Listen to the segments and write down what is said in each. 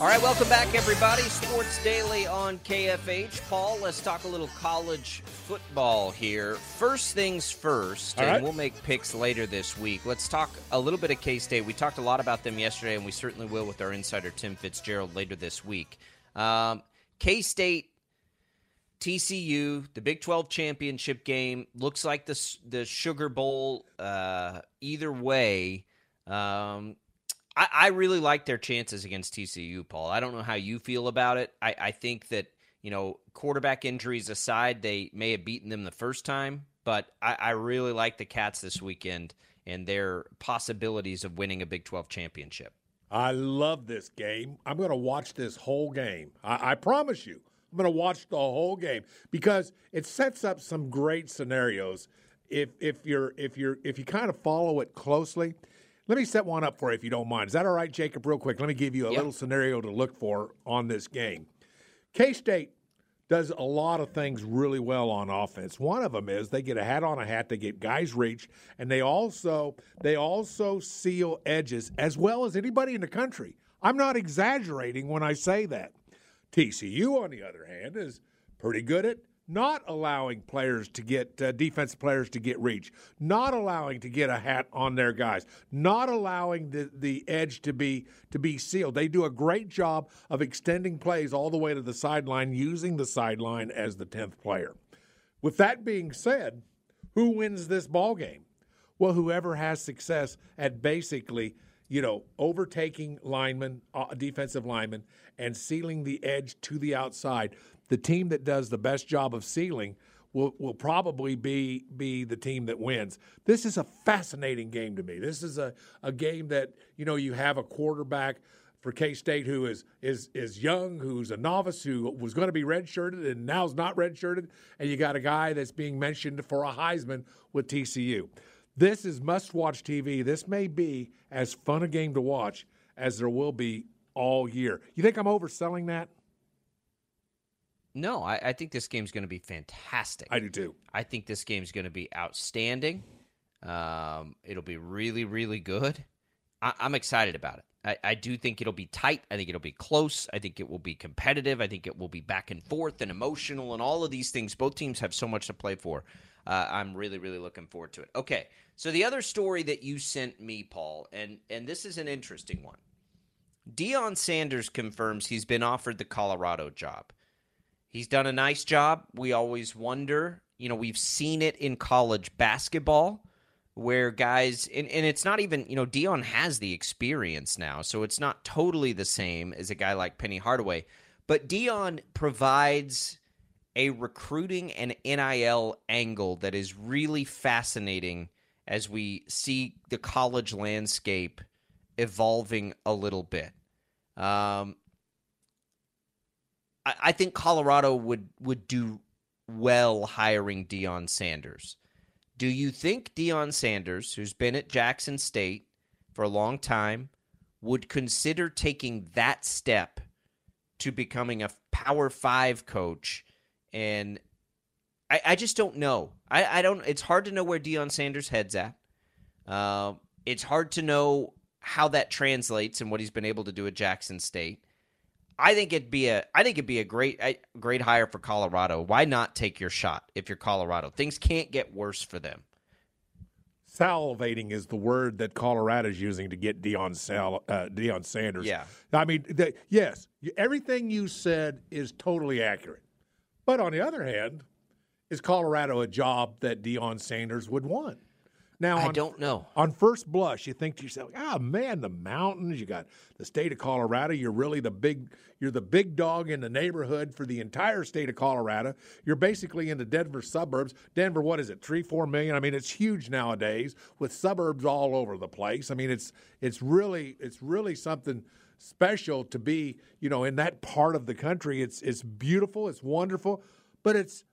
All right, welcome back, everybody. Sports Daily on KFH. Paul, let's talk a little college football here. First things first, All and right. we'll make picks later this week. Let's talk a little bit of K State. We talked a lot about them yesterday, and we certainly will with our insider Tim Fitzgerald later this week. Um, K State TCU, the Big 12 championship game looks like the the Sugar Bowl. Uh, either way, um, I, I really like their chances against TCU, Paul. I don't know how you feel about it. I, I think that you know quarterback injuries aside, they may have beaten them the first time, but I, I really like the Cats this weekend and their possibilities of winning a Big 12 championship. I love this game. I'm going to watch this whole game. I, I promise you, I'm going to watch the whole game because it sets up some great scenarios. If if you're if you're if you kind of follow it closely, let me set one up for you if you don't mind. Is that all right, Jacob? Real quick, let me give you a Yeah. little scenario to look for on this game. K State does a lot of things really well on offense. One of them is they get a hat on a hat, they get guys reach, and they also they also seal edges as well as anybody in the country. I'm not exaggerating when I say that. TCU, on the other hand, is pretty good at not allowing players to get uh, defensive players to get reach, not allowing to get a hat on their guys, not allowing the, the edge to be to be sealed. They do a great job of extending plays all the way to the sideline, using the sideline as the tenth player. With that being said, who wins this ball game? Well, whoever has success at basically, you know, overtaking linemen, uh, defensive linemen, and sealing the edge to the outside. The team that does the best job of sealing will, will probably be be the team that wins. This is a fascinating game to me. This is a, a game that, you know, you have a quarterback for K State who is is is young, who's a novice, who was going to be redshirted and now is not redshirted, and you got a guy that's being mentioned for a Heisman with TCU. This is must-watch TV. This may be as fun a game to watch as there will be all year. You think I'm overselling that? No, I, I think this game's going to be fantastic. I do too. I think this game's going to be outstanding. Um, it'll be really, really good. I, I'm excited about it. I, I do think it'll be tight. I think it'll be close. I think it will be competitive. I think it will be back and forth and emotional and all of these things. Both teams have so much to play for. Uh, I'm really, really looking forward to it. Okay, so the other story that you sent me, Paul, and and this is an interesting one. Deion Sanders confirms he's been offered the Colorado job. He's done a nice job. We always wonder, you know, we've seen it in college basketball where guys, and, and it's not even, you know, Deion has the experience now, so it's not totally the same as a guy like Penny Hardaway. But Deion provides a recruiting and NIL angle that is really fascinating as we see the college landscape evolving a little bit. Um, I, I think Colorado would would do well hiring Deion Sanders. Do you think Deion Sanders, who's been at Jackson State for a long time, would consider taking that step to becoming a Power Five coach? And I, I just don't know. I, I don't. It's hard to know where Deion Sanders' head's at. Uh, it's hard to know how that translates and what he's been able to do at Jackson State. I think it'd be a I think it'd be a great a great hire for Colorado. Why not take your shot if you're Colorado? Things can't get worse for them. Salivating is the word that Colorado's using to get Deion Sal, uh, Deion Sanders. Yeah. I mean, the, yes, everything you said is totally accurate. But on the other hand, is Colorado a job that Deion Sanders would want? Now, I on- don't know. On first blush, you think to yourself, "Ah, man, the mountains. You got the state of Colorado. You're really the big. You're the big dog in the neighborhood for the entire state of Colorado. You're basically in the Denver suburbs. Denver, what is it? Three, four million. I mean, it's huge nowadays with suburbs all over the place. I mean, it's it's really it's really something special to be you know in that part of the country. It's it's beautiful. It's wonderful, but it's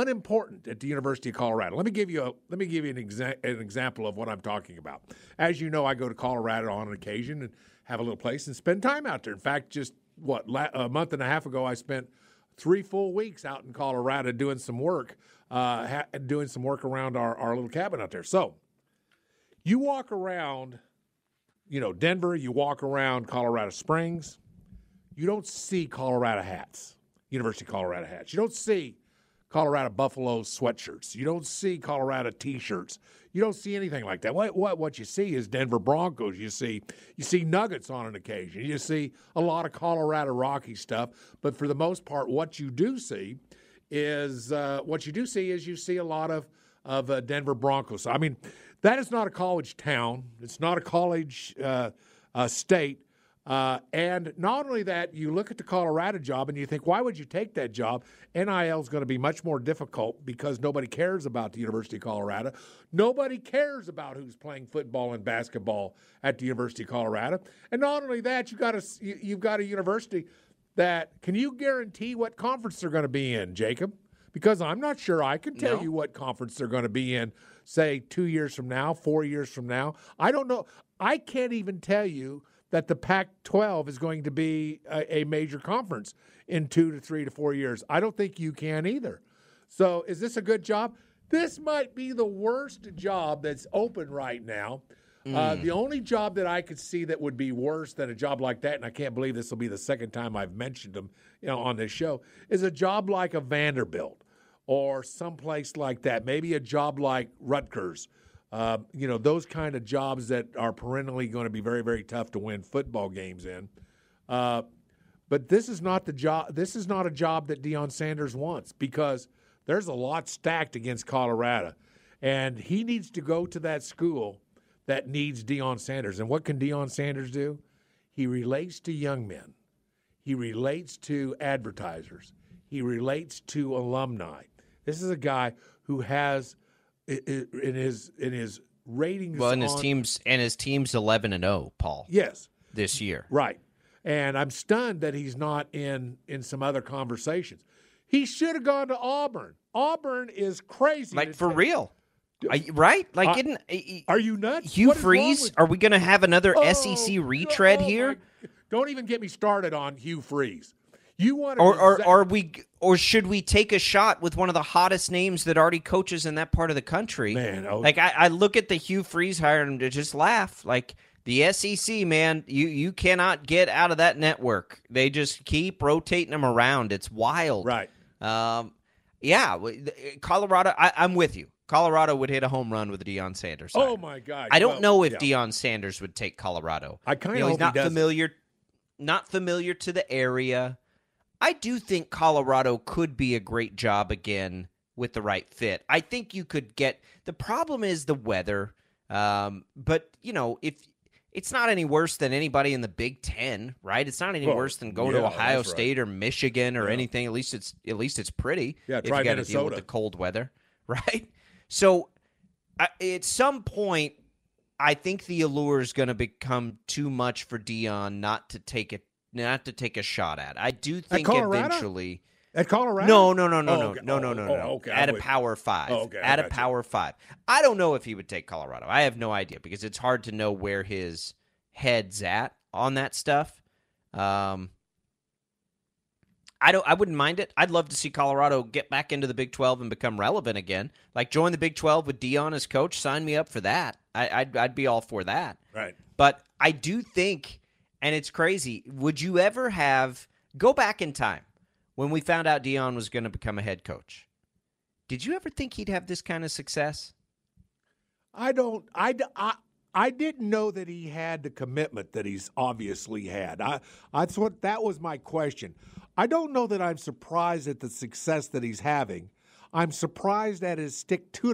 unimportant at the University of Colorado. Let me give you a let me give you an, exa- an example of what I'm talking about. As you know, I go to Colorado on occasion and have a little place and spend time out there. In fact, just what la- a month and a half ago, I spent three full weeks out in Colorado doing some work, uh, ha- doing some work around our, our little cabin out there. So you walk around, you know, Denver. You walk around Colorado Springs. You don't see Colorado hats, University of Colorado hats. You don't see Colorado Buffalo sweatshirts. You don't see Colorado T-shirts. You don't see anything like that. What what what you see is Denver Broncos. You see you see Nuggets on an occasion. You see a lot of Colorado Rocky stuff. But for the most part, what you do see is uh, what you do see is you see a lot of of uh, Denver Broncos. I mean, that is not a college town. It's not a college uh, uh, state. Uh, and not only that, you look at the Colorado job and you think, why would you take that job? NIL is going to be much more difficult because nobody cares about the University of Colorado. Nobody cares about who's playing football and basketball at the University of Colorado. And not only that, you got a you- you've got a university that can you guarantee what conference they're going to be in, Jacob? Because I'm not sure I can tell No. you what conference they're going to be in, say two years from now, four years from now. I don't know. I can't even tell you that the Pac 12 is going to be a, a major conference in two to three to four years. I don't think you can either. So, is this a good job? This might be the worst job that's open right now. Uh, the only job that I could see that would be worse than a job like that, and I can't believe this will be the second time I've mentioned them, you know, on this show, is a job like a Vanderbilt or someplace like that. Maybe a job like Rutgers. Uh, you know, those kind of jobs that are perennially going to be very, very tough to win football games in. Uh, but this is not the job. This is not a job that Deion Sanders wants because there's a lot stacked against Colorado, and he needs to go to that school that needs Deion Sanders. And what can Deion Sanders do? He relates to young men. He relates to advertisers. He relates to alumni. This is a guy who has in his in his ratings. Well, and his on- team's and his team's eleven and zero, Paul, Yes, this year. right. And I'm stunned that he's not in in some other conversations. He should have gone to Auburn. Auburn is crazy. Like for take- real, I, right? Like, uh, Are you nuts? Hugh What is wrong Freeze? Are we going to have another Oh, SEC retread oh here, Don't even get me started on Hugh Freeze. You want to or or are we, or should we take a shot with one of the hottest names that already coaches in that part of the country? Man, oh- like I, I look at the Hugh Freeze hire and to just laugh. Like the SEC, man, you you cannot get out of that network. They just keep rotating them around. It's wild, right? Um, yeah, Colorado. I, I'm with you. Colorado would hit a home run with Deion Sanders. Oh my God! I don't Well, know if yeah. Deion Sanders would take Colorado. I kinda you know, he's he not doesn't. familiar, not familiar to the area. I do think Colorado could be a great job again with the right fit. I think you could get. The problem is the weather. Um, but you know, if it's not any worse than anybody in the Big Ten, right? It's not any Well, worse than going yeah, to Ohio that's right. State or Michigan or Yeah. anything. At least it's at least it's pretty. Yeah, if you got to deal with the cold weather, right? So, I, at some point, I think the allure is going to become too much for Deion not to take it, not to take a shot at. I do think eventually. At Colorado? No, no, no, no, Oh, no, okay. no, no, Oh, no, oh, no. okay, At a power five. Oh, okay, At a got you. power five. I don't know if he would take Colorado. I have no idea because it's hard to know where his head's at on that stuff. Um, I don't. I wouldn't mind it. I'd love to see Colorado get back into the Big Twelve and become relevant again. Like join the Big Twelve with Deion as coach. Sign me up for that. I, I'd I'd be all for that. Right. But I do think, and it's crazy. Would you ever have go back in time when we found out Deion was going to become a head coach? Did you ever think he'd have this kind of success? I don't. I, I, I didn't know that he had the commitment that he's obviously had. I, I thought that was my question. I don't know that I'm surprised at the success that he's having. I'm surprised at his stick to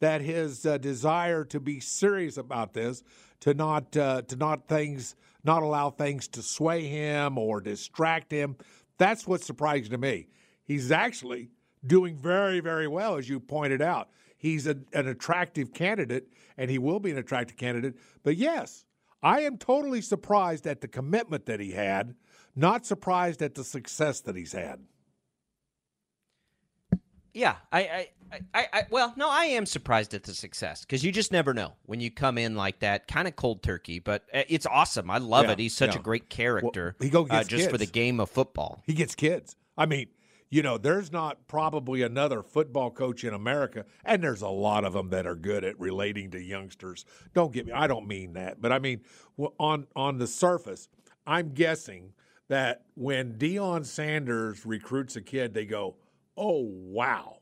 that his uh, desire to be serious about this, to not uh, to not things not allow things to sway him or distract him. That's what's surprising to me. He's actually doing very, very well, as you pointed out. He's a, an attractive candidate, and he will be an attractive candidate. But yes, I am totally surprised at the commitment that he had, not surprised at the success that he's had. Yeah, I, I, I, I well, no, I am surprised at the success because you just never know when you come in like that, kind of cold turkey. But uh, it's awesome. I love Yeah, it. He's such yeah. a great character. Well, he go uh, just for the game of football. He gets kids. I mean, you know, there's not probably another football coach in America, and there's a lot of them that are good at relating to youngsters. Don't get me. I don't mean that, but I mean on on the surface, I'm guessing that when Deion Sanders recruits a kid, they go, "Oh wow!"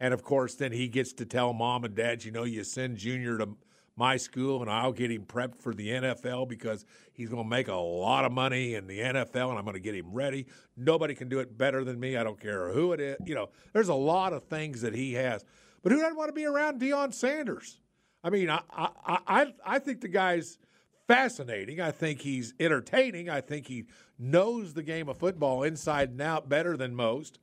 And of course, then he gets to tell mom and dad, you know, you send Junior to my school and I'll get him prepped for the NFL because he's going to make a lot of money in the NFL and I'm going to get him ready. Nobody can do it better than me. I don't care who it is. You know, there's a lot of things that he has. But who doesn't want to be around Deion Sanders? I mean, I I I, I think the guy's fascinating. I think he's entertaining. I think he knows the game of football inside and out better than most.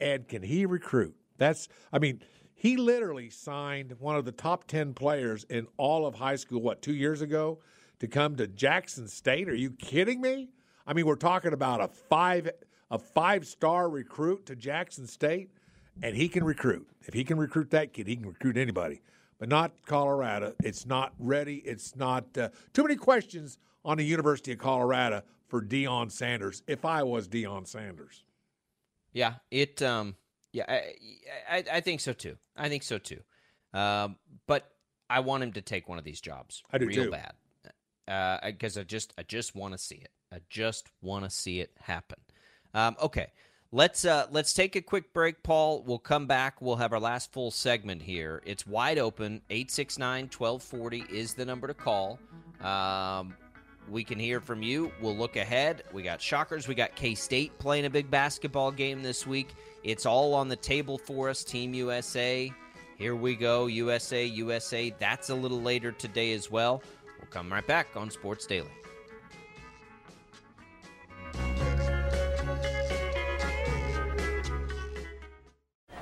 And can he recruit? That's, I mean, he literally signed one of the top 10 players in all of high school, what, two years ago to come to Jackson State? Are you kidding me? I mean, we're talking about a five a five star recruit to Jackson State, and he can recruit. If he can recruit that kid, he can recruit anybody, but not Colorado. It's not ready. It's not uh, too many questions on the University of Colorado for Deion Sanders. If I was Deion Sanders. Yeah, it. Um, yeah, I, I, I think so too. I think so too. Um, but I want him to take one of these jobs. I do real too. bad. Because I just, I just want to see it. I just want to see it happen. Um, okay, let's uh, let's take a quick break, Paul. We'll come back. We'll have our last full segment here. It's wide open. 869-1240 is the number to call. Um, we can hear from you. We'll look ahead. We got Shockers. We got K State playing a big basketball game this week. It's all on the table for us, Team USA. Here we go, USA, USA. That's a little later today as well. We'll come right back on Sports Daily.